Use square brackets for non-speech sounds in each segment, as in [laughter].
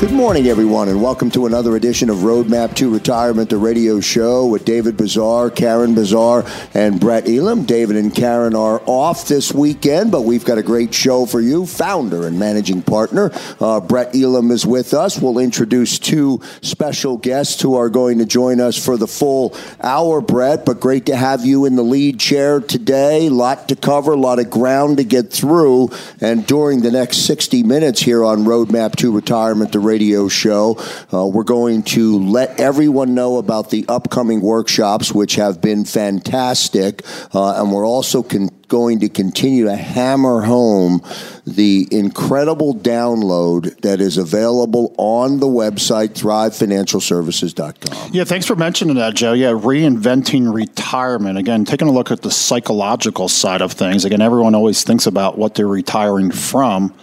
Good morning, everyone, and welcome to another edition of Roadmap to Retirement, the radio show with David Bazaar, Karen Bazaar, and Brett Elam. David and Karen are off this weekend, but we've got a great show for you. Founder and managing partner uh, Brett Elam is with us. We'll introduce two special guests who are going to join us for the full hour, Brett. But great to have you in the lead chair today. A lot to cover, a lot of ground to get through, and during the next 60 minutes here on Roadmap to Retirement, the radio show. Uh, we're going to let everyone know about the upcoming workshops, which have been fantastic, uh, and we're also con- going to continue to hammer home the incredible download that is available on the website thrivefinancialservices.com. Yeah, thanks for mentioning that, Joe. Yeah, reinventing retirement. Again, taking a look at the psychological side of things. Again, everyone always thinks about what they're retiring from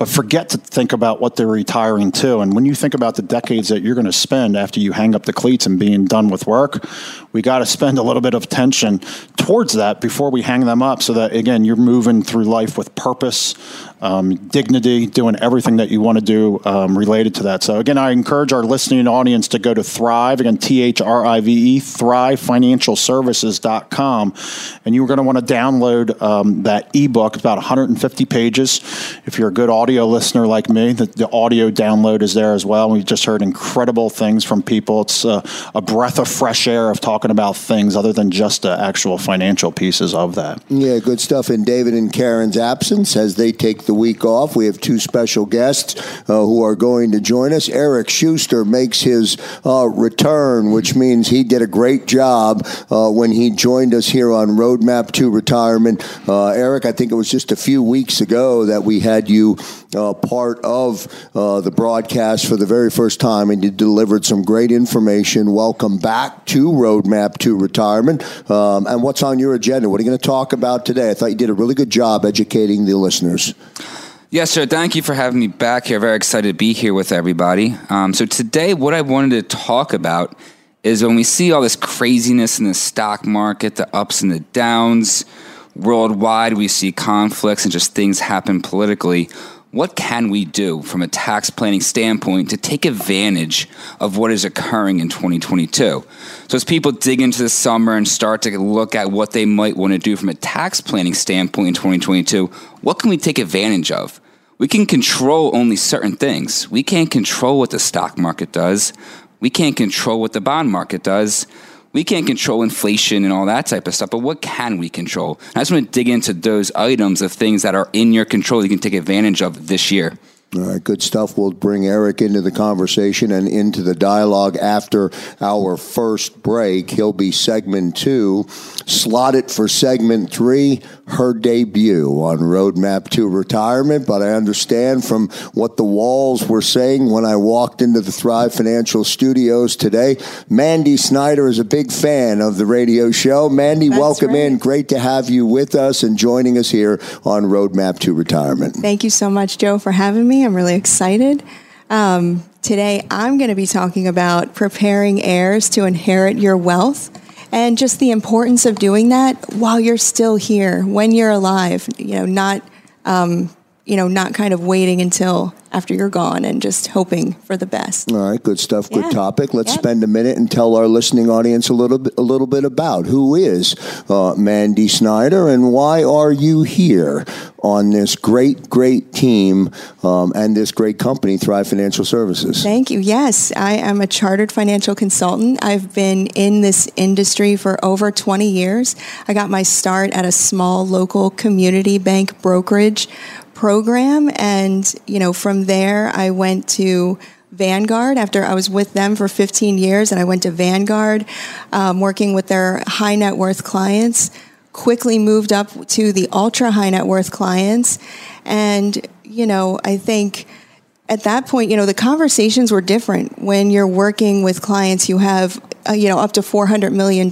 but forget to think about what they're retiring to. And when you think about the decades that you're going to spend after you hang up the cleats and being done with work, we got to spend a little bit of attention towards that before we hang them up so that, again, you're moving through life with purpose, um, dignity, doing everything that you want to do um, related to that. So, again, I encourage our listening audience to go to Thrive, again, T H R I V E, thrivefinancialservices.com. And you're going to want to download um, that ebook, it's about 150 pages. If you're a good audio listener like me, the, the audio download is there as well. We've just heard incredible things from people. It's uh, a breath of fresh air of talking about things other than just the actual financial pieces of that. Yeah, good stuff. In David and Karen's absence, as they take week off. We have two special guests uh, who are going to join us. Eric Schuster makes his uh, return, which means he did a great job uh, when he joined us here on Roadmap to Retirement. Eric, I think it was just a few weeks ago that we had you uh, part of uh, the broadcast for the very first time, and you delivered some great information. Welcome back to Roadmap to Retirement. Um, and what's on your agenda? What are you going to talk about today? I thought you did a really good job educating the listeners. Yes, sir. Thank you for having me back here. Very excited to be here with everybody. Um, so today, what I wanted to talk about is when we see all this craziness in the stock market, the ups and the downs worldwide, we see conflicts and just things happen politically what can we do from a tax planning standpoint to take advantage of what is occurring in 2022? So, as people dig into the summer and start to look at what they might want to do from a tax planning standpoint in 2022, what can we take advantage of? We can control only certain things. We can't control what the stock market does, we can't control what the bond market does we can't control inflation and all that type of stuff, but what can we control? I just want to dig into those items of things that are in your control you can take advantage of this year. All right, good stuff. We'll bring Eric into the conversation and into the dialogue after our first break. He'll be segment two, slotted for segment three, her debut on Roadmap to Retirement. But I understand from what the walls were saying when I walked into the Thrive Financial Studios today, Mandy Snyder is a big fan of the radio show. Mandy, That's welcome right. in. Great to have you with us and joining us here on Roadmap to Retirement. Thank you so much, Joe, for having me. I'm really excited. Um, today, I'm going to be talking about preparing heirs to inherit your wealth and just the importance of doing that while you're still here, when you're alive, you know, not. Um, you know, not kind of waiting until after you're gone and just hoping for the best. All right, good stuff. Good Yeah. topic. Let's Yeah. spend a minute and tell our listening audience a little bit, a little bit about who is uh, Mandy Snyder and why are you here on this great, great team um, and this great company, Thrive Financial Services. Thank you. Yes, I am a chartered financial consultant. I've been in this industry for over 20 years. I got my start at a small local community bank brokerage program. And, you know, from there, I went to Vanguard after I was with them for 15 years. And I went to Vanguard um, working with their high net worth clients. Quickly moved up to the ultra high net worth clients. And, you know, I think at that point, you know, the conversations were different when you're working with clients you have, uh, you know, up to $400 million.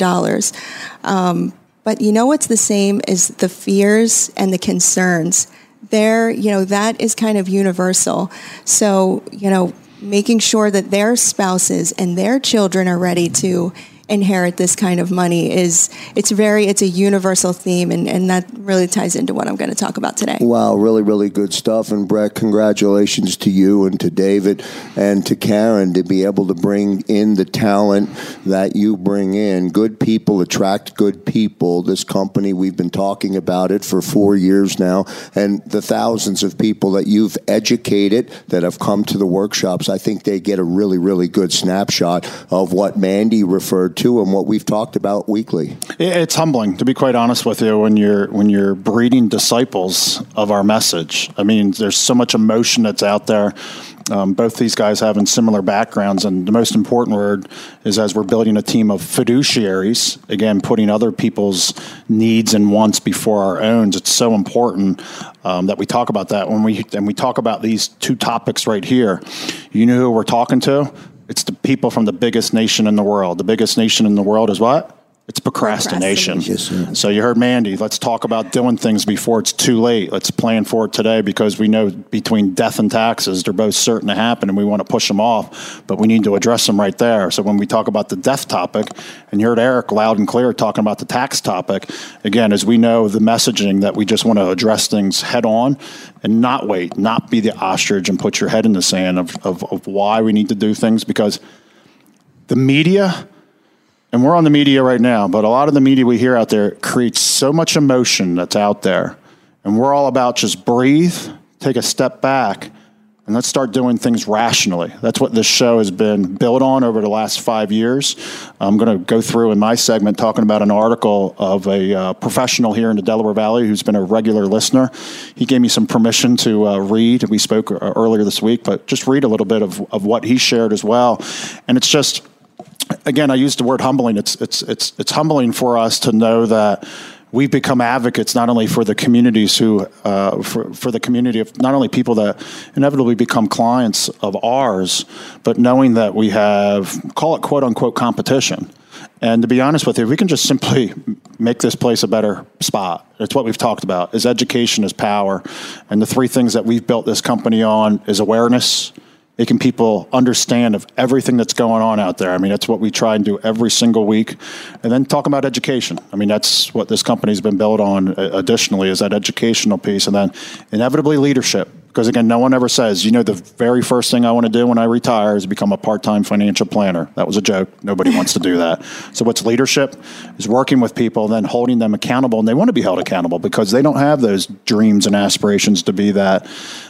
Um, but you know what's the same is the fears and the concerns. There, you know, that is kind of universal. So, you know, making sure that their spouses and their children are ready to inherit this kind of money is it's very it's a universal theme and, and that really ties into what I'm going to talk about today. Wow, really, really good stuff. And Brett, congratulations to you and to David and to Karen to be able to bring in the talent that you bring in. Good people attract good people. This company, we've been talking about it for four years now, and the thousands of people that you've educated that have come to the workshops, I think they get a really, really good snapshot of what Mandy referred to and what we've talked about weekly. It's humbling, to be quite honest with you, when you're when you're breeding disciples of our message. I mean, there's so much emotion that's out there. Um, both these guys having similar backgrounds, and the most important word is as we're building a team of fiduciaries. Again, putting other people's needs and wants before our own. It's so important um, that we talk about that when we and we talk about these two topics right here. You know who we're talking to? It's the people from the biggest nation in the world. The biggest nation in the world is what? It's procrastination. Procrastination. So you heard Mandy. Let's talk about doing things before it's too late. Let's plan for it today because we know between death and taxes, they're both certain to happen, and we want to push them off. But we need to address them right there. So when we talk about the death topic, and you heard Eric loud and clear talking about the tax topic, again, as we know the messaging that we just want to address things head on and not wait, not be the ostrich and put your head in the sand of, of, of why we need to do things because the media and we're on the media right now, but a lot of the media we hear out there creates so much emotion that's out there. And we're all about just breathe, take a step back, and let's start doing things rationally. That's what this show has been built on over the last five years. I'm going to go through in my segment talking about an article of a uh, professional here in the Delaware Valley who's been a regular listener. He gave me some permission to uh, read. We spoke uh, earlier this week, but just read a little bit of, of what he shared as well. And it's just, again, I use the word humbling. It's it's it's it's humbling for us to know that we've become advocates not only for the communities who uh, for for the community of not only people that inevitably become clients of ours, but knowing that we have call it quote unquote competition. And to be honest with you, we can just simply make this place a better spot. It's what we've talked about: is education is power, and the three things that we've built this company on is awareness, making people understand of everything that's going on out there. I mean, that's what we try and do every single week. And then talk about education. I mean, that's what this company's been built on uh, additionally is that educational piece. And then inevitably leadership. Because again, no one ever says, you know, the very first thing I want to do when I retire is become a part-time financial planner. That was a joke. Nobody wants to do that. So what's leadership is working with people, then holding them accountable, and they want to be held accountable because they don't have those dreams and aspirations to be that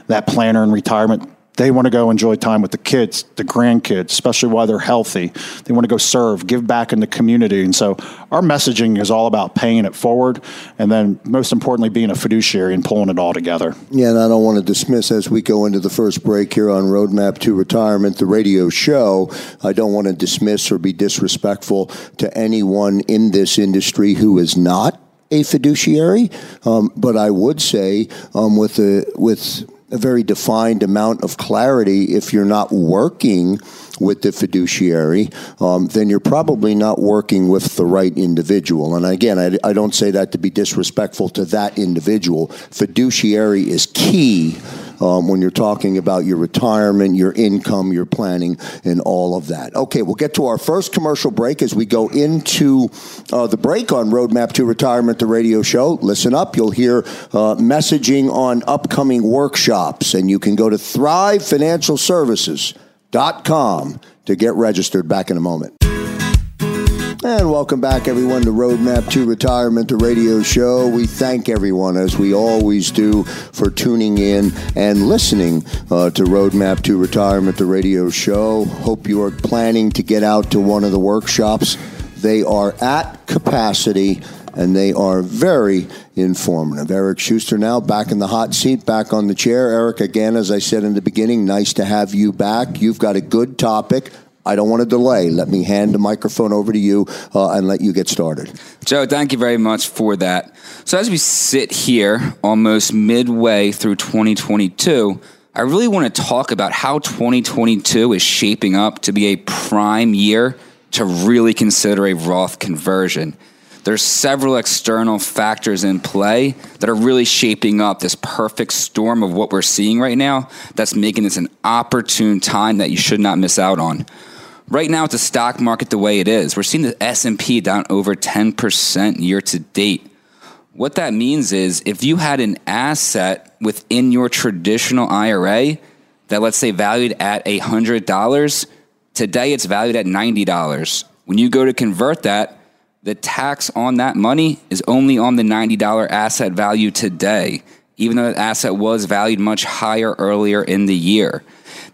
that planner in retirement they want to go enjoy time with the kids, the grandkids, especially while they're healthy. They want to go serve, give back in the community. And so our messaging is all about paying it forward and then most importantly being a fiduciary and pulling it all together. Yeah, and I don't want to dismiss as we go into the first break here on Roadmap to Retirement, the radio show. I don't want to dismiss or be disrespectful to anyone in this industry who is not a fiduciary, um, but I would say um, with a with a very defined amount of clarity, if you're not working with the fiduciary, um, then you're probably not working with the right individual. And again, I, I don't say that to be disrespectful to that individual. Fiduciary is key um, when you're talking about your retirement, your income, your planning, and all of that. Okay, we'll get to our first commercial break as we go into uh, the break on Roadmap to Retirement, the radio show. Listen up, you'll hear uh, messaging on upcoming workshops, and you can go to Thrive Financial Services.com to get registered. Back in a moment. And welcome back, everyone, to Roadmap to Retirement, the radio show. We thank everyone, as we always do, for tuning in and listening uh, to Roadmap to Retirement, the radio show. Hope you are planning to get out to one of the workshops. They are at capacity and they are very informative. Eric Schuster now back in the hot seat, back on the chair. Eric, again, as I said in the beginning, nice to have you back. You've got a good topic. I don't want to delay. Let me hand the microphone over to you uh, and let you get started. Joe, thank you very much for that. So, as we sit here almost midway through 2022, I really want to talk about how 2022 is shaping up to be a prime year to really consider a Roth conversion. There's several external factors in play that are really shaping up this perfect storm of what we're seeing right now that's making this an opportune time that you should not miss out on. Right now, with the stock market the way it is, we're seeing the S&P down over 10% year to date. What that means is if you had an asset within your traditional IRA that let's say valued at $100, today it's valued at $90. When you go to convert that, the tax on that money is only on the $90 asset value today, even though that asset was valued much higher earlier in the year.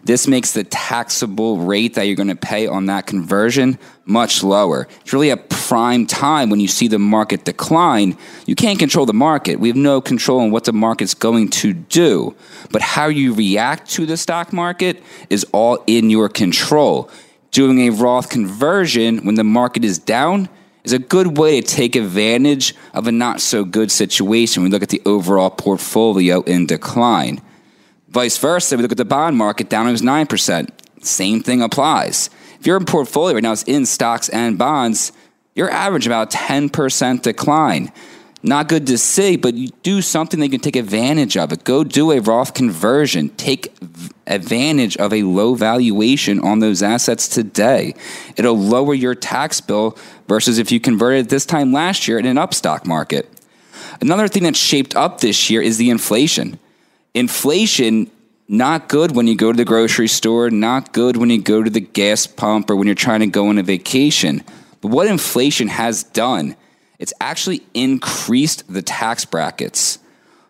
This makes the taxable rate that you're going to pay on that conversion much lower. It's really a prime time when you see the market decline. You can't control the market. We have no control on what the market's going to do. But how you react to the stock market is all in your control. Doing a Roth conversion when the market is down is a good way to take advantage of a not so good situation. We look at the overall portfolio in decline. Vice versa, we look at the bond market down, was 9%. Same thing applies. If your portfolio right now is in stocks and bonds, you're average about 10% decline. Not good to see, but you do something that you can take advantage of it. Go do a Roth conversion. Take advantage of a low valuation on those assets today. It'll lower your tax bill versus if you converted this time last year in an up stock market. Another thing that's shaped up this year is the inflation inflation not good when you go to the grocery store, not good when you go to the gas pump or when you're trying to go on a vacation. But what inflation has done, it's actually increased the tax brackets.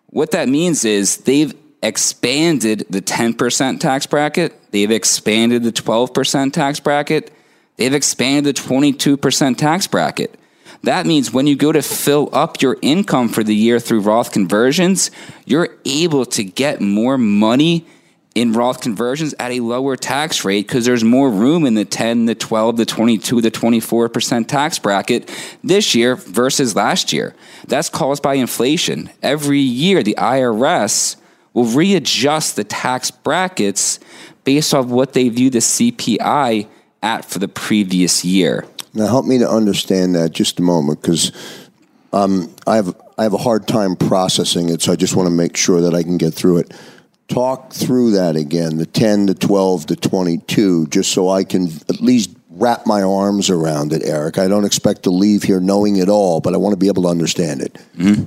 What that means is they've expanded the 10% tax bracket, they've expanded the 12% tax bracket, they've expanded the 22% tax bracket. That means when you go to fill up your income for the year through Roth conversions, you're able to get more money in Roth conversions at a lower tax rate because there's more room in the 10, the 12, the 22, the 24% tax bracket this year versus last year. That's caused by inflation. Every year, the IRS will readjust the tax brackets based off what they view the CPI at for the previous year. Now, help me to understand that just a moment, because um, I have I have a hard time processing it. So I just want to make sure that I can get through it. Talk through that again, the ten, the twelve, the twenty-two, just so I can at least wrap my arms around it, Eric. I don't expect to leave here knowing it all, but I want to be able to understand it. Mm-hmm.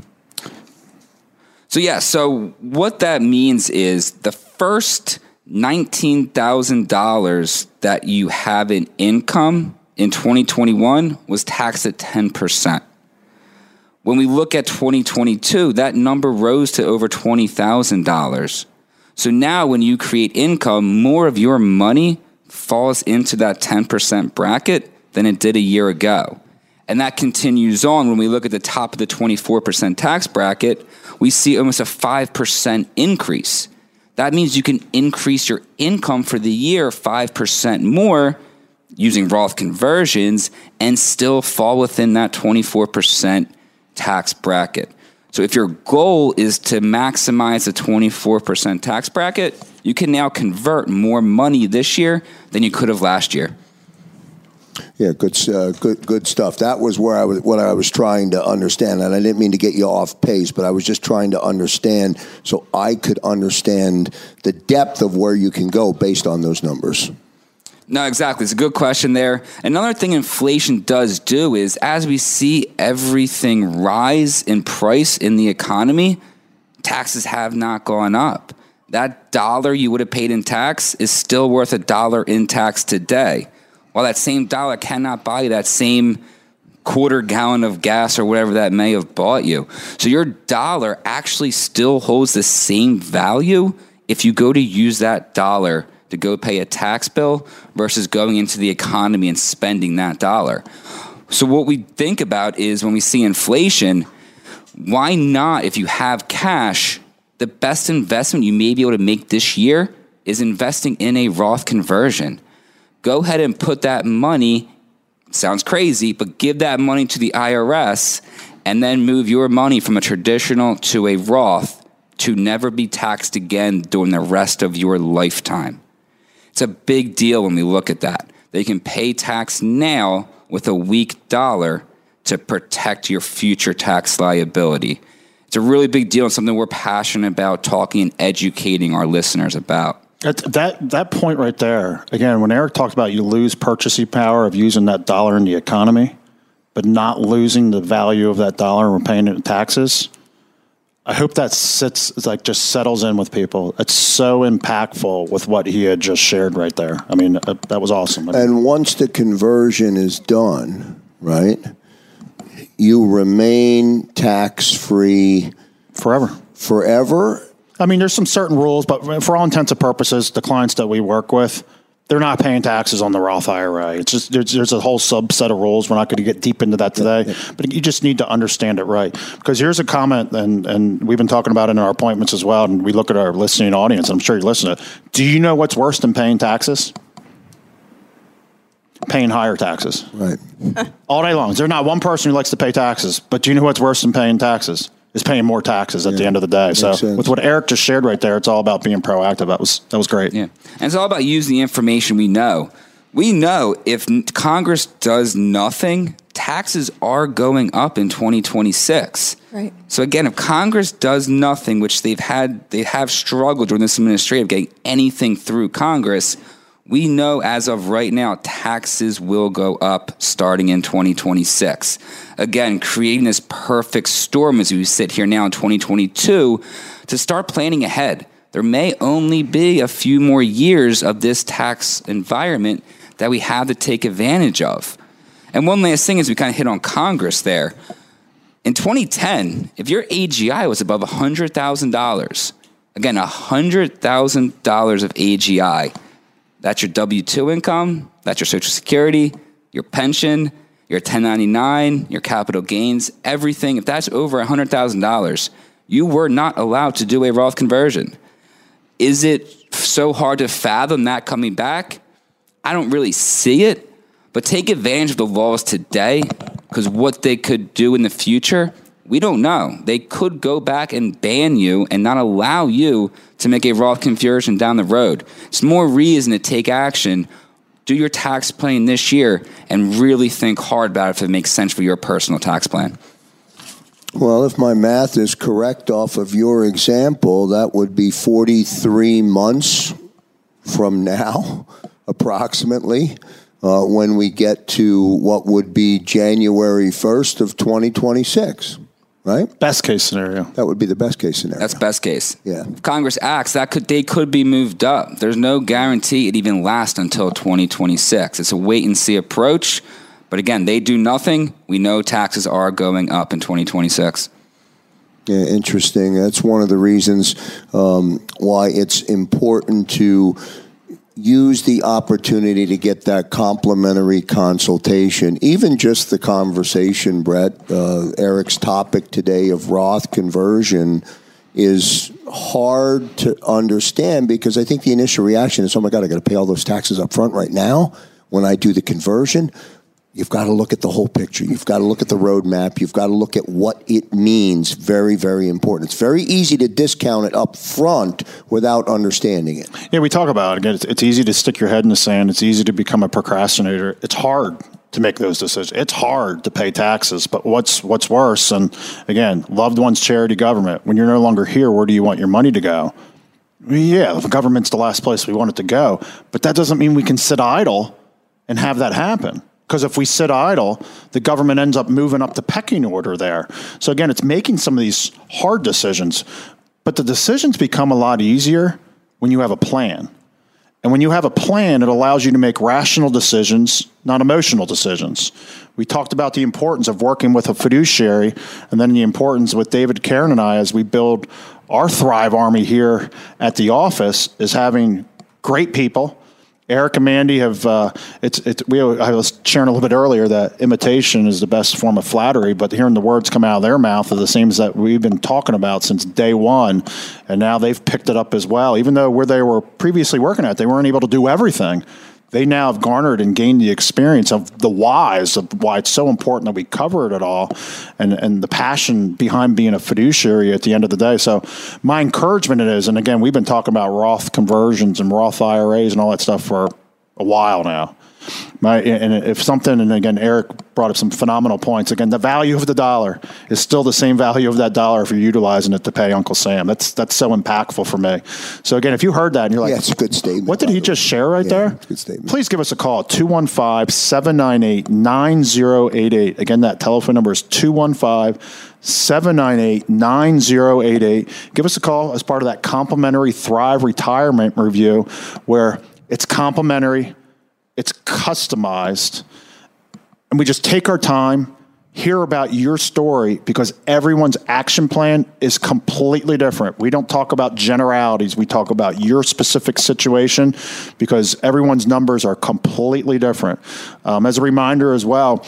So yeah, so what that means is the first nineteen thousand dollars that you have in income in 2021 was taxed at 10%. When we look at 2022, that number rose to over $20,000. So now when you create income, more of your money falls into that 10% bracket than it did a year ago. And that continues on when we look at the top of the 24% tax bracket, we see almost a 5% increase. That means you can increase your income for the year 5% more using Roth conversions and still fall within that 24% tax bracket. So if your goal is to maximize the 24% tax bracket, you can now convert more money this year than you could have last year. Yeah, good, uh, good, good stuff. That was where I was, what I was trying to understand, and I didn't mean to get you off pace, but I was just trying to understand so I could understand the depth of where you can go based on those numbers. No, exactly. It's a good question there. Another thing inflation does do is as we see everything rise in price in the economy, taxes have not gone up. That dollar you would have paid in tax is still worth a dollar in tax today. While that same dollar cannot buy that same quarter gallon of gas or whatever that may have bought you. So your dollar actually still holds the same value if you go to use that dollar to go pay a tax bill versus going into the economy and spending that dollar. So, what we think about is when we see inflation, why not, if you have cash, the best investment you may be able to make this year is investing in a Roth conversion. Go ahead and put that money, sounds crazy, but give that money to the IRS and then move your money from a traditional to a Roth to never be taxed again during the rest of your lifetime. It's a big deal when we look at that. They can pay tax now with a weak dollar to protect your future tax liability. It's a really big deal and something we're passionate about talking and educating our listeners about. That, that that point right there again when Eric talked about you lose purchasing power of using that dollar in the economy, but not losing the value of that dollar and paying it in taxes. I hope that sits like just settles in with people. It's so impactful with what he had just shared right there. I mean, uh, that was awesome. And once the conversion is done, right, you remain tax free forever. Forever. I mean, there's some certain rules, but for all intents and purposes, the clients that we work with, they're not paying taxes on the Roth IRA. It's just there's, there's a whole subset of rules. We're not going to get deep into that today, yeah, yeah. but you just need to understand it right. Because here's a comment, and and we've been talking about it in our appointments as well. And we look at our listening audience. I'm sure you listen to. Do you know what's worse than paying taxes? Paying higher taxes. Right. [laughs] All day long. There's not one person who likes to pay taxes, but do you know what's worse than paying taxes? Is paying more taxes at yeah, the end of the day. So sense. with what Eric just shared right there, it's all about being proactive. That was that was great. Yeah, and it's all about using the information we know. We know if Congress does nothing, taxes are going up in 2026. Right. So again, if Congress does nothing, which they've had, they have struggled during this administrative getting anything through Congress we know as of right now, taxes will go up starting in 2026. Again, creating this perfect storm as we sit here now in 2022 to start planning ahead. There may only be a few more years of this tax environment that we have to take advantage of. And one last thing is we kind of hit on Congress there. In 2010, if your AGI was above $100,000, again, $100,000 of AGI, that's your W 2 income, that's your Social Security, your pension, your 1099, your capital gains, everything. If that's over $100,000, you were not allowed to do a Roth conversion. Is it so hard to fathom that coming back? I don't really see it, but take advantage of the laws today because what they could do in the future we don't know. They could go back and ban you and not allow you to make a Roth conversion down the road. It's more reason to take action. Do your tax planning this year and really think hard about if it makes sense for your personal tax plan. Well, if my math is correct off of your example, that would be 43 months from now, [laughs] approximately, uh, when we get to what would be January 1st of 2026 right? Best case scenario. That would be the best case scenario. That's best case. Yeah. If Congress acts, that could they could be moved up. There's no guarantee it even lasts until 2026. It's a wait and see approach. But again, they do nothing. We know taxes are going up in 2026. Yeah, interesting. That's one of the reasons um, why it's important to use the opportunity to get that complimentary consultation, even just the conversation, Brett. Uh, Eric's topic today of Roth conversion is hard to understand because I think the initial reaction is, oh my God, I got to pay all those taxes up front right now when I do the conversion. You've got to look at the whole picture. You've got to look at the roadmap. You've got to look at what it means. Very, very important. It's very easy to discount it up front without understanding it. Yeah, we talk about it. Again, it's, it's easy to stick your head in the sand. It's easy to become a procrastinator. It's hard to make those decisions. It's hard to pay taxes, but what's what's worse? And again, loved ones, charity, government. When you're no longer here, where do you want your money to go? Yeah, the government's the last place we want it to go, but that doesn't mean we can sit idle and have that happen. Because if we sit idle, the government ends up moving up the pecking order there. So again, it's making some of these hard decisions, but the decisions become a lot easier when you have a plan. And when you have a plan, it allows you to make rational decisions, not emotional decisions. We talked about the importance of working with a fiduciary, and then the importance with David, Karen, and I as we build our Thrive Army here at the office is having great people Eric and Mandy have uh, it's it's we I was sharing a little bit earlier that imitation is the best form of flattery, but hearing the words come out of their mouth are the same as that we've been talking about since day one, and now they've picked it up as well. Even though where they were previously working at, they weren't able to do everything they now have garnered and gained the experience of the whys of why it's so important that we cover it at all and, and the passion behind being a fiduciary at the end of the day. So my encouragement it is, and again, we've been talking about Roth conversions and Roth IRAs and all that stuff for a while now. My, and if something, and again, Eric brought up some phenomenal points. Again, the value of the dollar is still the same value of that dollar if you're utilizing it to pay Uncle Sam. That's that's so impactful for me. So again, if you heard that and you're like, yeah, it's a good statement. What did he just share right yeah, there? good statement. Please give us a call 215-798-9088. Again, that telephone number is 215 798 9088. Give us a call as part of that complimentary Thrive Retirement Review where it's complimentary it's customized, and we just take our time, hear about your story because everyone's action plan is completely different. We don't talk about generalities, we talk about your specific situation because everyone's numbers are completely different. Um, as a reminder, as well,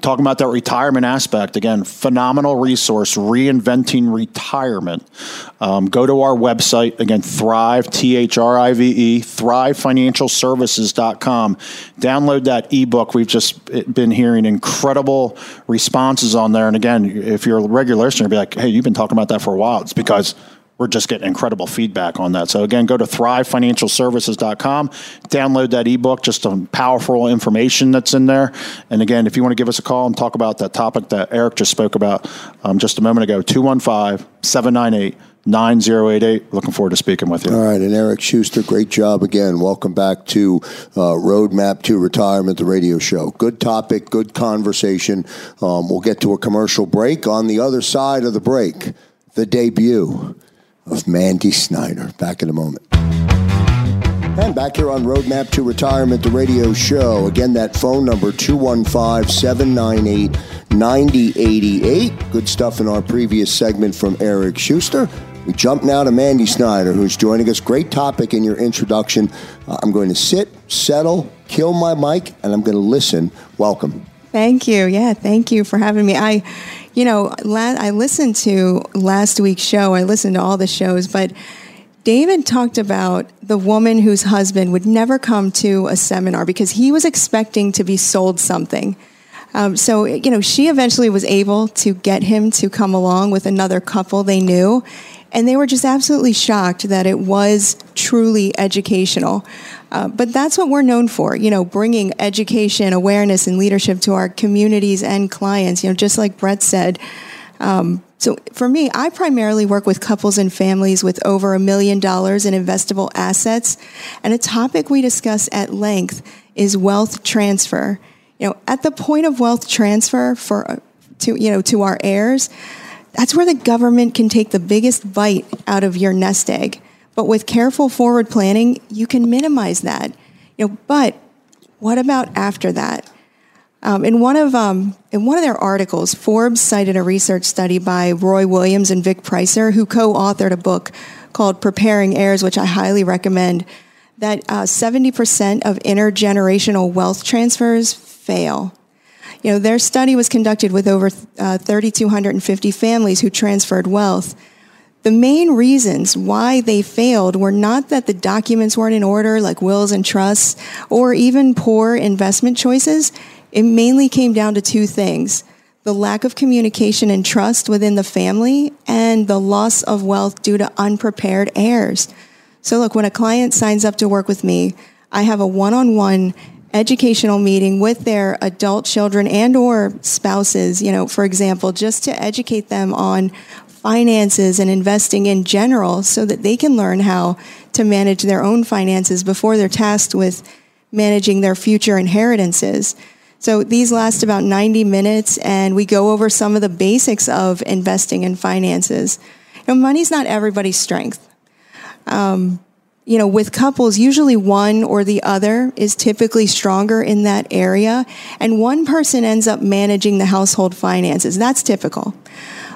talking about that retirement aspect. Again phenomenal resource reinventing retirement. Um, go to our website again thrive t-h-r-i-v-e thrivefinancialservices.com download that ebook. We've just been hearing incredible responses on there. And again if you're a regular listener be like hey you've been talking about that for a while. It's because we're just getting incredible feedback on that. So again, go to thrivefinancialservices.com, download that ebook, just some powerful information that's in there. And again, if you want to give us a call and talk about that topic that Eric just spoke about um, just a moment ago, 215 798 9088. Looking forward to speaking with you. All right. And Eric Schuster, great job again. Welcome back to uh, Roadmap to Retirement, the radio show. Good topic, good conversation. Um, we'll get to a commercial break. On the other side of the break, the debut of Mandy Snyder. Back in a moment. And back here on Roadmap to Retirement, the radio show. Again, that phone number 215 798 9088. Good stuff in our previous segment from Eric Schuster. We jump now to Mandy Snyder, who's joining us. Great topic in your introduction. Uh, I'm going to sit, settle, kill my mic, and I'm going to listen. Welcome. Thank you. Yeah, thank you for having me. I you know, la- I listened to last week's show. I listened to all the shows, but David talked about the woman whose husband would never come to a seminar because he was expecting to be sold something. Um, so, you know, she eventually was able to get him to come along with another couple they knew. And they were just absolutely shocked that it was truly educational. Uh, but that's what we're known for, you know, bringing education, awareness, and leadership to our communities and clients, you know, just like Brett said. Um, so for me, I primarily work with couples and families with over a million dollars in investable assets. And a topic we discuss at length is wealth transfer. You know, at the point of wealth transfer for, to, you know, to our heirs, that's where the government can take the biggest bite out of your nest egg. But with careful forward planning, you can minimize that. You know, but what about after that? Um, in one of um, in one of their articles, Forbes cited a research study by Roy Williams and Vic Preisser, who co-authored a book called "Preparing Heirs," which I highly recommend. That uh, seventy percent of intergenerational wealth transfers fail. You know, their study was conducted with over uh, 3,250 families who transferred wealth. The main reasons why they failed were not that the documents weren't in order, like wills and trusts, or even poor investment choices. it mainly came down to two things the lack of communication and trust within the family, and the loss of wealth due to unprepared heirs. So, look, when a client signs up to work with me, I have a one on one educational meeting with their adult children and or spouses you know for example just to educate them on finances and investing in general so that they can learn how to manage their own finances before they're tasked with managing their future inheritances so these last about 90 minutes, and we go over some of the basics of investing in finances. You know, money's not everybody's strength. Um, you know, with couples, usually one or the other is typically stronger in that area, and one person ends up managing the household finances. That's typical.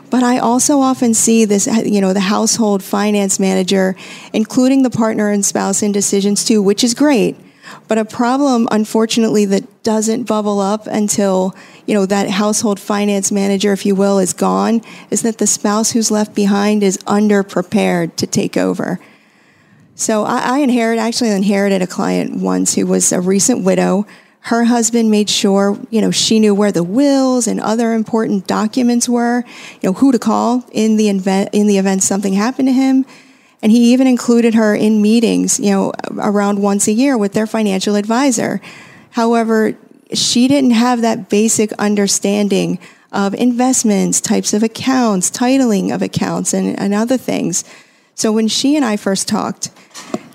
But I also often see this, you know, the household finance manager, including the partner and spouse in decisions too, which is great. But a problem, unfortunately, that doesn't bubble up until you know that household finance manager, if you will, is gone, is that the spouse who's left behind is underprepared to take over. So I, I inherited, actually inherited a client once who was a recent widow. Her husband made sure, you know, she knew where the wills and other important documents were, you know, who to call in the event in the event something happened to him. And he even included her in meetings, you know, around once a year with their financial advisor. However, she didn't have that basic understanding of investments, types of accounts, titling of accounts, and, and other things. So when she and I first talked,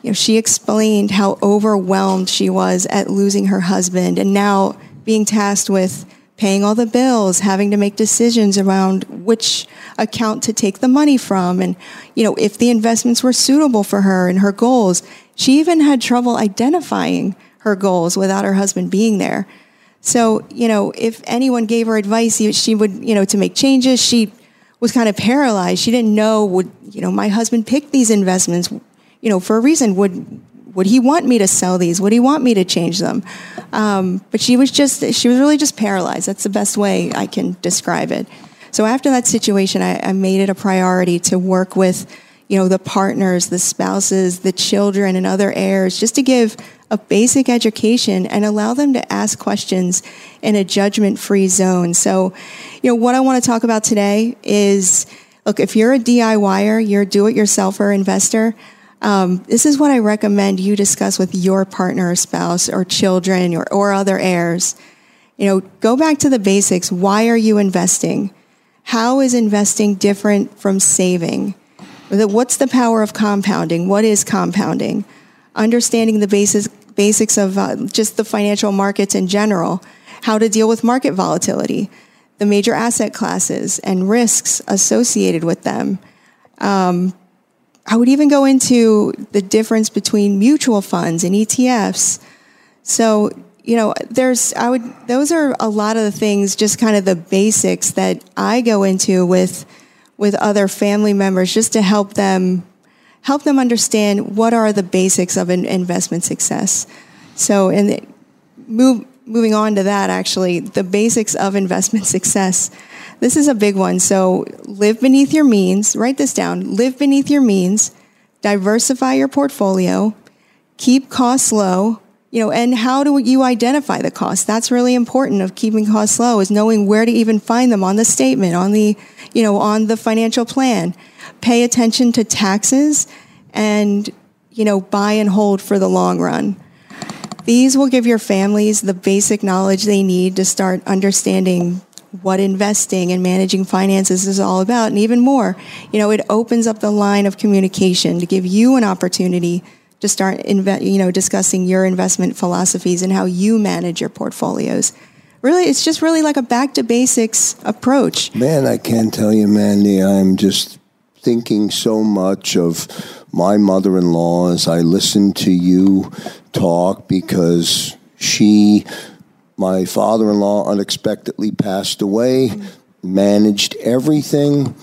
you know, she explained how overwhelmed she was at losing her husband and now being tasked with paying all the bills, having to make decisions around which account to take the money from and you know if the investments were suitable for her and her goals. She even had trouble identifying her goals without her husband being there. So, you know, if anyone gave her advice, she would, you know, to make changes, she was kind of paralyzed. She didn't know would, you know, my husband picked these investments, you know, for a reason. Would would he want me to sell these? Would he want me to change them? Um, but she was just, she was really just paralyzed. That's the best way I can describe it. So after that situation, I, I made it a priority to work with, you know, the partners, the spouses, the children, and other heirs, just to give a basic education and allow them to ask questions in a judgment-free zone. So, you know, what I want to talk about today is, look, if you're a DIYer, you're a do-it-yourselfer investor. Um, this is what I recommend you discuss with your partner or spouse or children or, or other heirs. You know, go back to the basics. Why are you investing? How is investing different from saving? What's the power of compounding? What is compounding? Understanding the basis, basics of uh, just the financial markets in general, how to deal with market volatility, the major asset classes and risks associated with them. Um, I would even go into the difference between mutual funds and ETFs. So, you know, there's, I would, those are a lot of the things, just kind of the basics that I go into with, with other family members just to help them, help them understand what are the basics of an investment success. So, and move, moving on to that, actually, the basics of investment [laughs] success. This is a big one. So live beneath your means. Write this down. Live beneath your means. Diversify your portfolio. Keep costs low. You know, and how do you identify the costs? That's really important of keeping costs low is knowing where to even find them on the statement, on the, you know, on the financial plan. Pay attention to taxes and, you know, buy and hold for the long run. These will give your families the basic knowledge they need to start understanding what investing and managing finances is all about. And even more, you know, it opens up the line of communication to give you an opportunity to start, inve- you know, discussing your investment philosophies and how you manage your portfolios. Really, it's just really like a back to basics approach. Man, I can't tell you, Mandy, I'm just thinking so much of my mother in law as I listen to you talk because she my father in law unexpectedly passed away, managed everything,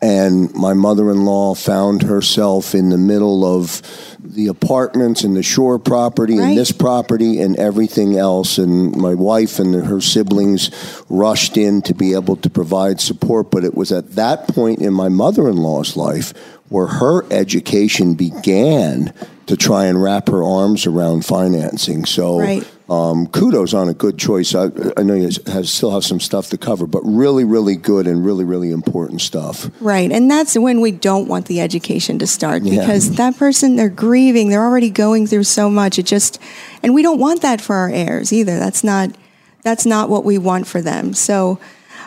and my mother in law found herself in the middle of the apartments and the shore property right. and this property and everything else. And my wife and her siblings rushed in to be able to provide support. But it was at that point in my mother in law's life where her education began to try and wrap her arms around financing. So. Right um, kudos on a good choice. I, I know you have, still have some stuff to cover, but really, really good and really, really important stuff. Right. And that's when we don't want the education to start Yeah. because that person, they're grieving, they're already going through so much. It just, and we don't want that for our heirs either. That's not, that's not what we want for them. So,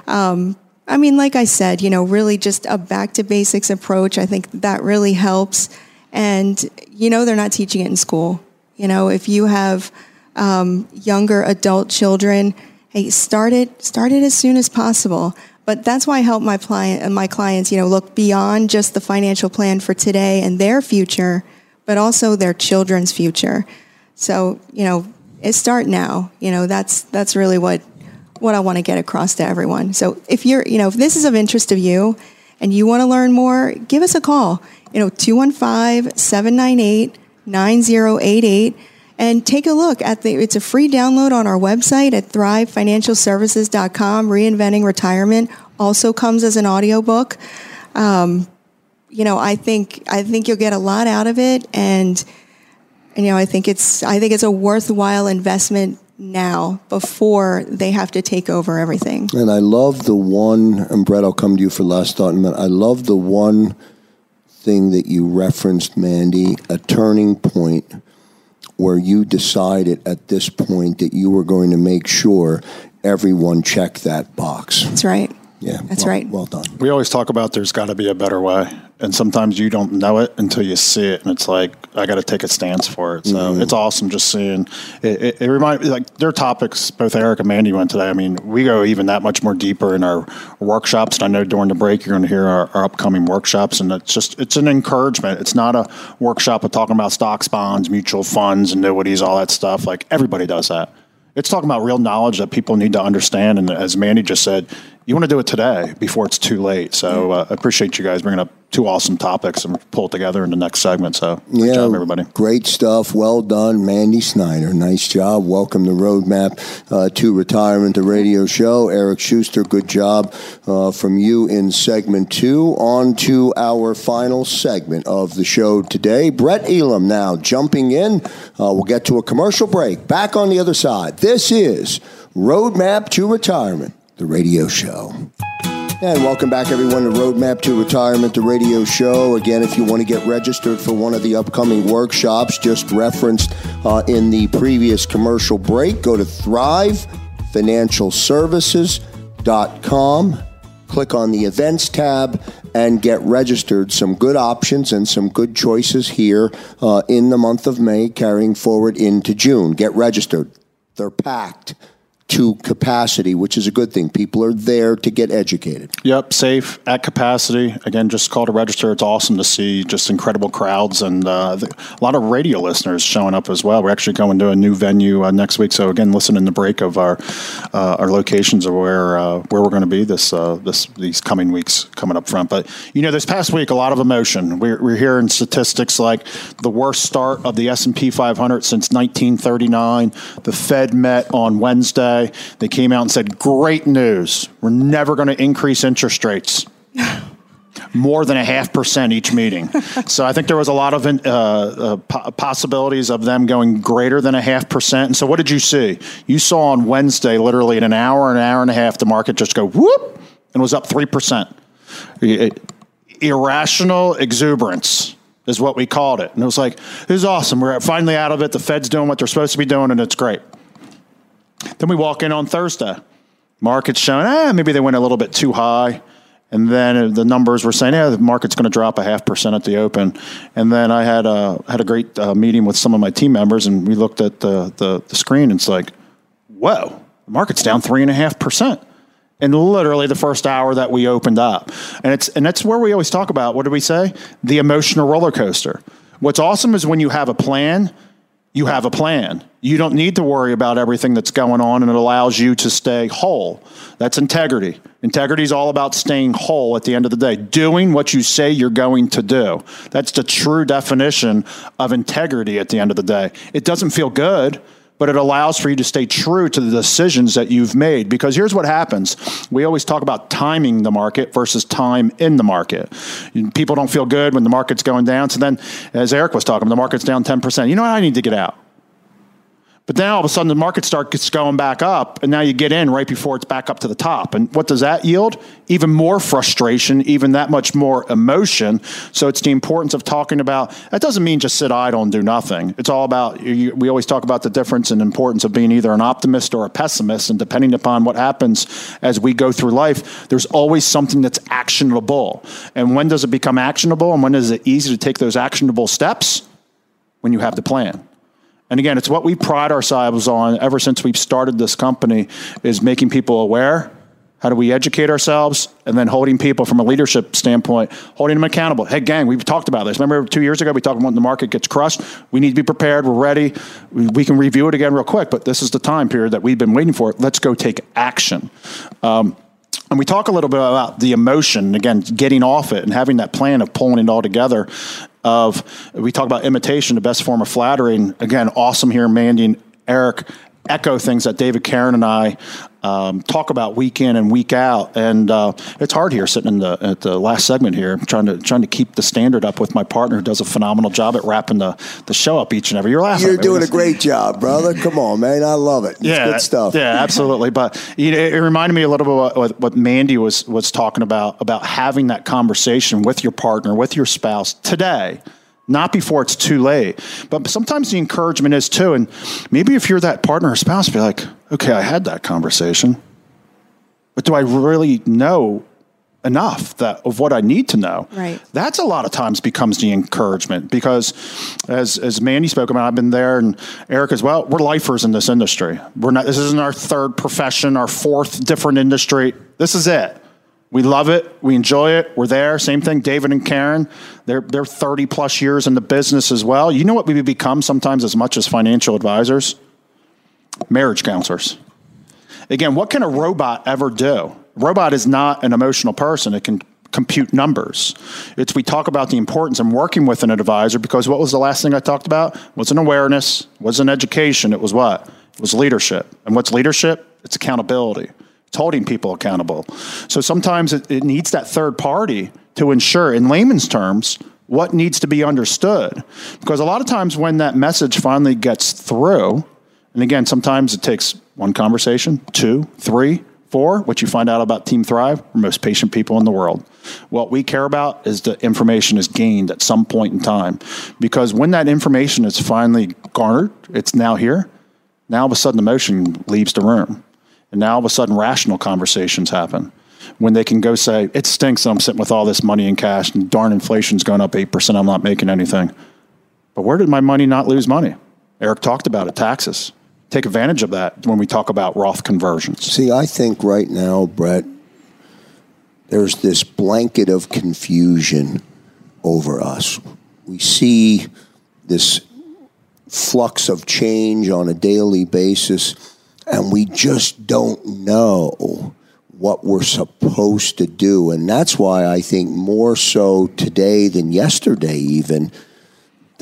um, I mean, like I said, you know, really just a back to basics approach. I think that really helps. And, you know, they're not teaching it in school. You know, if you have um, younger adult children, hey, start it, start it as soon as possible. But that's why I help my client, my clients, you know, look beyond just the financial plan for today and their future, but also their children's future. So, you know, it start now. You know, that's that's really what what I want to get across to everyone. So if you're, you know, if this is of interest to you and you want to learn more, give us a call. You know, 215-798-9088 and take a look at the it's a free download on our website at thrivefinancialservices.com. Reinventing retirement also comes as an audiobook. Um, you know, I think I think you'll get a lot out of it and you know, I think it's I think it's a worthwhile investment now before they have to take over everything. And I love the one, and Brett, I'll come to you for last thought in a minute. I love the one thing that you referenced, Mandy, a turning point where you decided at this point that you were going to make sure everyone checked that box. That's right. Yeah. That's well- right. Well done. We always talk about there's got to be a better way, and sometimes you don't know it until you see it, and it's like I got to take a stance for it. So mm-hmm. it's awesome just seeing it. It, it reminds like their topics. Both Eric and Mandy went today. I mean, we go even that much more deeper in our workshops, and I know during the break you're going to hear our, our upcoming workshops, and it's just it's an encouragement. It's not a workshop of talking about stocks, bonds, mutual funds, annuities, all that stuff. Like everybody does that. It's talking about real knowledge that people need to understand. And as Mandy just said, you want to do it today before it's too late. So uh, I appreciate you guys bringing up two awesome topics and pull it together in the next segment. So great Yeah, job, everybody. Great stuff. Well done, Mandy Snyder. Nice job. Welcome to Roadmap uh, to Retirement, the radio show. Eric Schuster, good job uh, from you in segment two. On to our final segment of the show today. Brett Elam now jumping in. Uh, we'll get to a commercial break. Back on the other side. This is Roadmap to Retirement, the radio show. And welcome back, everyone, to Roadmap to Retirement, the radio show. Again, if you want to get registered for one of the upcoming workshops just referenced uh, in the previous commercial break, go to thrivefinancialservices.com, click on the events tab, and get registered. Some good options and some good choices here uh, in the month of May, carrying forward into June. Get registered. They're packed to capacity, which is a good thing. People are there to get educated. Yep, safe at capacity. Again, just call to register. It's awesome to see just incredible crowds and uh, th- a lot of radio listeners showing up as well. We're actually going to a new venue uh, next week. So again, listen in the break of our uh, our locations of where uh, where we're going to be this uh, this these coming weeks coming up front. But you know, this past week, a lot of emotion. We're, we're hearing statistics like the worst start of the S and P 500 since 1939. The Fed met on Wednesday. They came out and said, "Great news! We're never going to increase interest rates." more than a half percent each meeting. [laughs] so I think there was a lot of uh, uh, po- possibilities of them going greater than a half percent. And so what did you see? You saw on Wednesday, literally in an hour, an hour and a half, the market just go whoop and was up three percent. Irrational exuberance is what we called it. And it was like, this is awesome. We're finally out of it. The Fed's doing what they're supposed to be doing, and it's great. Then we walk in on Thursday. Market's showing, ah, maybe they went a little bit too high. And then the numbers were saying, yeah, the market's going to drop a half percent at the open. And then I had a, had a great uh, meeting with some of my team members, and we looked at the, the, the screen, and it's like, whoa, the market's down three and a half percent in literally the first hour that we opened up. And it's and that's where we always talk about what do we say? The emotional roller coaster. What's awesome is when you have a plan, you have a plan. You don't need to worry about everything that's going on and it allows you to stay whole. That's integrity. Integrity is all about staying whole at the end of the day, doing what you say you're going to do. That's the true definition of integrity at the end of the day. It doesn't feel good, but it allows for you to stay true to the decisions that you've made. Because here's what happens we always talk about timing the market versus time in the market. People don't feel good when the market's going down. So then, as Eric was talking, the market's down 10%. You know what? I need to get out. But then all of a sudden the market starts going back up, and now you get in right before it's back up to the top. And what does that yield? Even more frustration, even that much more emotion. So it's the importance of talking about. That doesn't mean just sit idle and do nothing. It's all about. You, we always talk about the difference and importance of being either an optimist or a pessimist, and depending upon what happens as we go through life, there's always something that's actionable. And when does it become actionable? And when is it easy to take those actionable steps? When you have the plan. And again, it's what we pride ourselves on ever since we've started this company is making people aware. How do we educate ourselves? And then holding people from a leadership standpoint, holding them accountable. Hey, gang, we've talked about this. Remember two years ago, we talked about when the market gets crushed. We need to be prepared. We're ready. We, we can review it again real quick, but this is the time period that we've been waiting for. Let's go take action. Um, and we talk a little bit about the emotion, again, getting off it and having that plan of pulling it all together of we talk about imitation, the best form of flattery. And again, awesome here, Mandy and Eric echo things that David Karen and I um, talk about week in and week out. And uh, it's hard here sitting in the at the last segment here, trying to trying to keep the standard up with my partner who does a phenomenal job at wrapping the, the show up each and every. You're laughing. You're doing a great job, brother. Come on, man. I love it. It's yeah, good stuff. Yeah, absolutely. But you know, it reminded me a little bit what, what Mandy was was talking about about having that conversation with your partner, with your spouse today not before it's too late. But sometimes the encouragement is too. And maybe if you're that partner or spouse, be like, okay, I had that conversation, but do I really know enough that of what I need to know? Right. That's a lot of times becomes the encouragement because as as Mandy spoke about, I've been there and Eric as well, we're lifers in this industry. We're not this isn't our third profession, our fourth different industry. This is it. We love it. We enjoy it. We're there. Same thing. David and Karen, they're, they're 30 plus years in the business as well. You know what we become sometimes as much as financial advisors? Marriage counselors. Again, what can a robot ever do? Robot is not an emotional person. It can compute numbers. It's we talk about the importance of working with an advisor because what was the last thing I talked about? Was an awareness, was an education. It was what? It was leadership. And what's leadership? It's accountability. It's holding people accountable. So sometimes it, it needs that third party to ensure, in layman's terms, what needs to be understood. Because a lot of times when that message finally gets through, and again, sometimes it takes one conversation, two, three, four, what you find out about Team Thrive, we're most patient people in the world. What we care about is the information is gained at some point in time. Because when that information is finally garnered, it's now here, now all of a sudden emotion leaves the room. And now all of a sudden, rational conversations happen when they can go say, it stinks I'm sitting with all this money in cash and darn inflation's going up 8%, I'm not making anything. But where did my money not lose money? Eric talked about it, taxes. Take advantage of that when we talk about Roth conversions. See, I think right now, Brett, there's this blanket of confusion over us. We see this flux of change on a daily basis and we just don't know what we're supposed to do. And that's why I think more so today than yesterday, even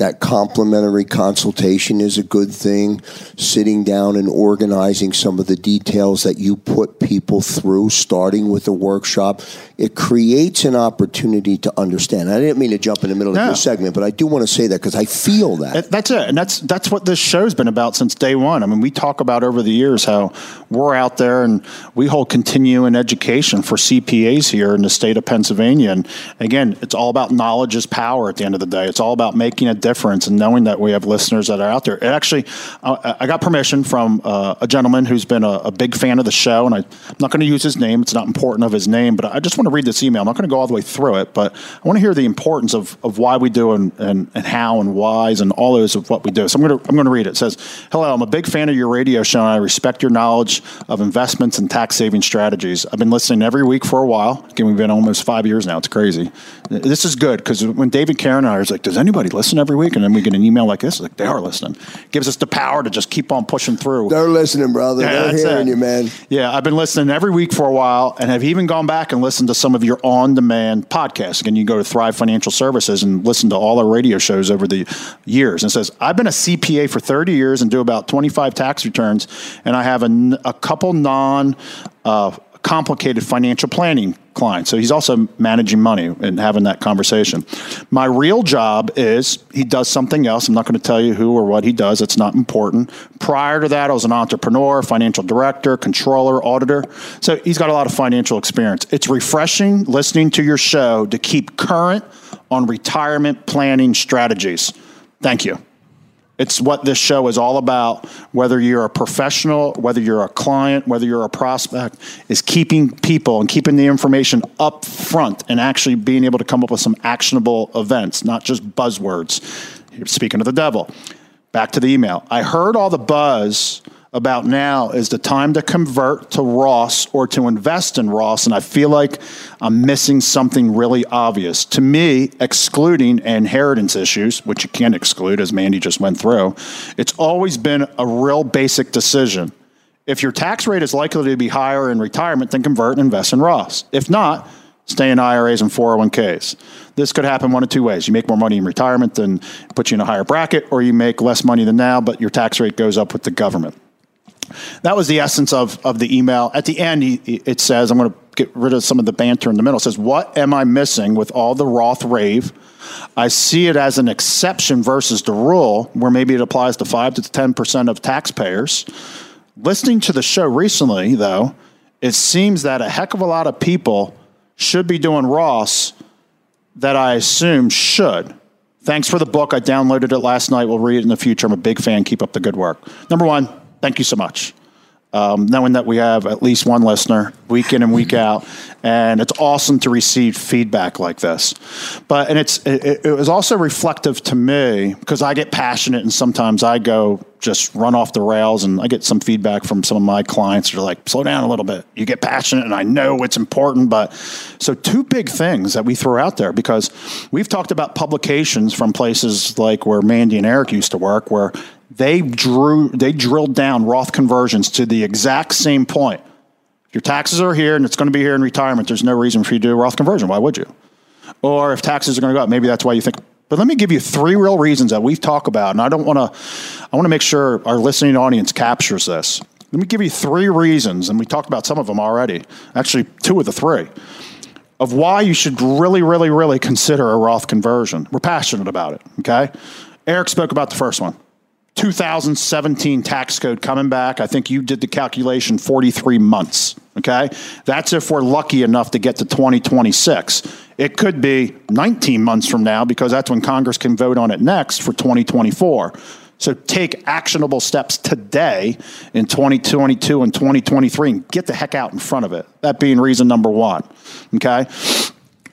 that complimentary consultation is a good thing. Sitting down and organizing some of the details that you put people through, starting with a workshop, it creates an opportunity to understand. I didn't mean to jump in the middle no. of your segment, but I do want to say that because I feel that. That's it, and that's that's what this show's been about since day one. I mean, we talk about over the years how we're out there and we hold continuing education for CPAs here in the state of Pennsylvania. And again, it's all about knowledge is power. At the end of the day, it's all about making a difference and knowing that we have listeners that are out there. It actually, uh, I got permission from uh, a gentleman who's been a, a, big fan of the show, and I, am not going to use his name. It's not important of his name, but I just want to read this email. I'm not going to go all the way through it, but I want to hear the importance of, of why we do and, and, and how and whys and all those of what we do. So I'm going to I'm going to read it. It says, "Hello, I'm a big fan of your radio show, and I respect your knowledge of investments and tax saving strategies. I've been listening every week for a while. Again, we've been almost five years now. It's crazy. This is good because when David Karen and I was like, does anybody listen every week? And then we get an email like this, like they are listening. Gives us the power to just keep on pushing through. They're listening, brother. Yeah, They're hearing it. you, man. Yeah, I've been listening every week for a while and have even gone back and listened to some of your on demand podcasts. Again, you go to Thrive Financial Services and listen to all our radio shows over the years. And says, I've been a CPA for 30 years and do about 25 tax returns, and I have a, a couple non uh, complicated financial planning clients. So he's also managing money and having that conversation. My real job is he does something else. I'm not going to tell you who or what he does. It's not important. Prior to that, I was an entrepreneur, financial director, controller, auditor. So he's got a lot of financial experience. It's refreshing listening to your show to keep current on retirement planning strategies. Thank you. It's what this show is all about. Whether you're a professional, whether you're a client, whether you're a prospect, is keeping people and keeping the information up front and actually being able to come up with some actionable events, not just buzzwords. Speaking of the devil, back to the email. I heard all the buzz about now is the time to convert to Roth or to invest in Roth, and I feel like I'm missing something really obvious. To me, excluding inheritance issues, which you can't exclude, as Mandy just went through, it's always been a real basic decision. If your tax rate is likely to be higher in retirement, then convert and invest in Roths. If not, stay in IRAs and 401ks. This could happen one of two ways. You make more money in retirement than put you in a higher bracket, or you make less money than now, but your tax rate goes up with the government that was the essence of, of the email. At the end, he, it says, I'm going to get rid of some of the banter in the middle. It says, What am I missing with all the Roth rave? I see it as an exception versus the rule, where maybe it applies to 5 to 10% of taxpayers. Listening to the show recently, though, it seems that a heck of a lot of people should be doing Roths that I assume should. Thanks for the book. I downloaded it last night. We'll read it in the future. I'm a big fan. Keep up the good work. Number one, thank you so much. Um, knowing that we have at least one listener week in and week mm-hmm. out, and it's awesome to receive feedback like this. But and it's it, it was also reflective to me because I get passionate and sometimes I go just run off the rails, and I get some feedback from some of my clients. They're like, "Slow down a little bit." You get passionate, and I know it's important, but so two big things that we throw out there because we've talked about publications from places like where Mandy and Eric used to work, where they drew they drilled down Roth conversions to the exact same point. Your taxes are here and it's going to be here in retirement, there's no reason for you to do a Roth conversion. Why would you? Or if taxes are going to go up, maybe that's why you think. But let me give you three real reasons that we've talked about, and I don't want to. I want to make sure our listening audience captures this. Let me give you three reasons, and we talked about some of them already. Actually, two of the three of why you should really, really, really consider a Roth conversion. We're passionate about it. Okay, Eric spoke about the first one. 2017 tax code coming back. I think you did the calculation 43 months. Okay. That's if we're lucky enough to get to 2026. It could be 19 months from now because that's when Congress can vote on it next for 2024. So take actionable steps today in 2022 and 2023 and get the heck out in front of it. That being reason number one. Okay.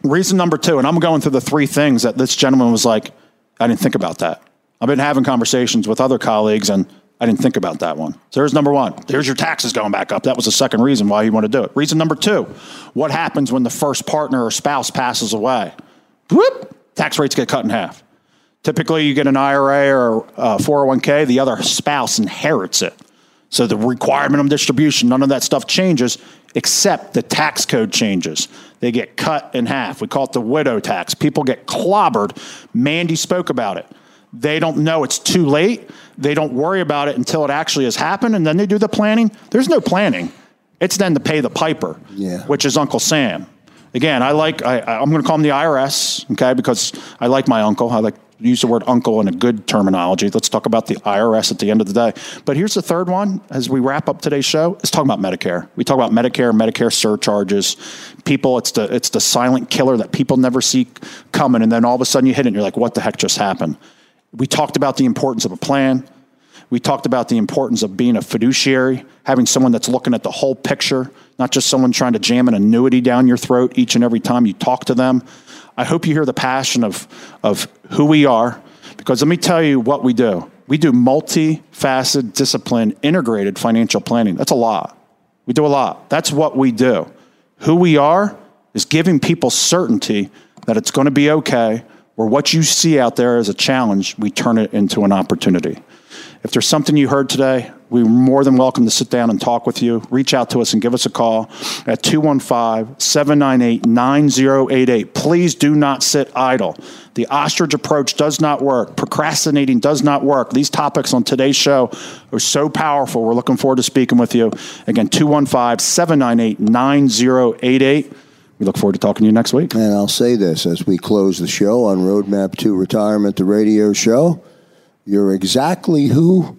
Reason number two, and I'm going through the three things that this gentleman was like, I didn't think about that. I've been having conversations with other colleagues, and I didn't think about that one. So there's number one. There's your taxes going back up. That was the second reason why you want to do it. Reason number two what happens when the first partner or spouse passes away? Whoop, tax rates get cut in half. Typically, you get an IRA or a 401k, the other spouse inherits it. So the requirement of distribution, none of that stuff changes, except the tax code changes. They get cut in half. We call it the widow tax. People get clobbered. Mandy spoke about it. They don't know it's too late. They don't worry about it until it actually has happened, and then they do the planning. There's no planning. It's then to pay the piper, yeah. which is Uncle Sam. Again, I like. I, I'm going to call him the IRS, okay, because I like my uncle. I like use the word uncle in a good terminology. Let's talk about the IRS at the end of the day. But here's the third one as we wrap up today's show. Let's talk about Medicare. We talk about Medicare, Medicare surcharges. People, it's the it's the silent killer that people never see coming, and then all of a sudden you hit it, and you're like, "What the heck just happened?" We talked about the importance of a plan. We talked about the importance of being a fiduciary, having someone that's looking at the whole picture, not just someone trying to jam an annuity down your throat each and every time you talk to them. I hope you hear the passion of, of who we are, because let me tell you what we do. We do multifaceted, discipline, integrated financial planning. That's a lot. We do a lot. That's what we do. Who we are is giving people certainty that it's going to be okay where what you see out there as a challenge, we turn it into an opportunity. If there's something you heard today, we're more than welcome to sit down and talk with you. Reach out to us and give us a call at 215 798 9088. Please do not sit idle. The ostrich approach does not work. Procrastinating does not work. These topics on today's show are so powerful. We're looking forward to speaking with you. Again, 215 798 9088. We look forward to talking to you next week. And I'll say this as we close the show on Roadmap to Retirement, the radio show. You're exactly who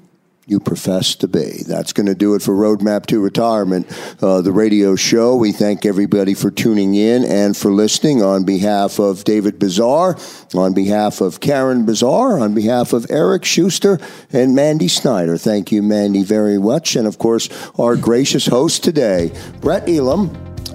you profess to be. That's going to do it for Roadmap to Retirement, uh, the radio show. We thank everybody for tuning in and for listening on behalf of David Bazaar, on behalf of Karen Bazaar, on behalf of Eric Schuster and Mandy Snyder. Thank you, Mandy, very much. And of course, our gracious host today, Brett Elam.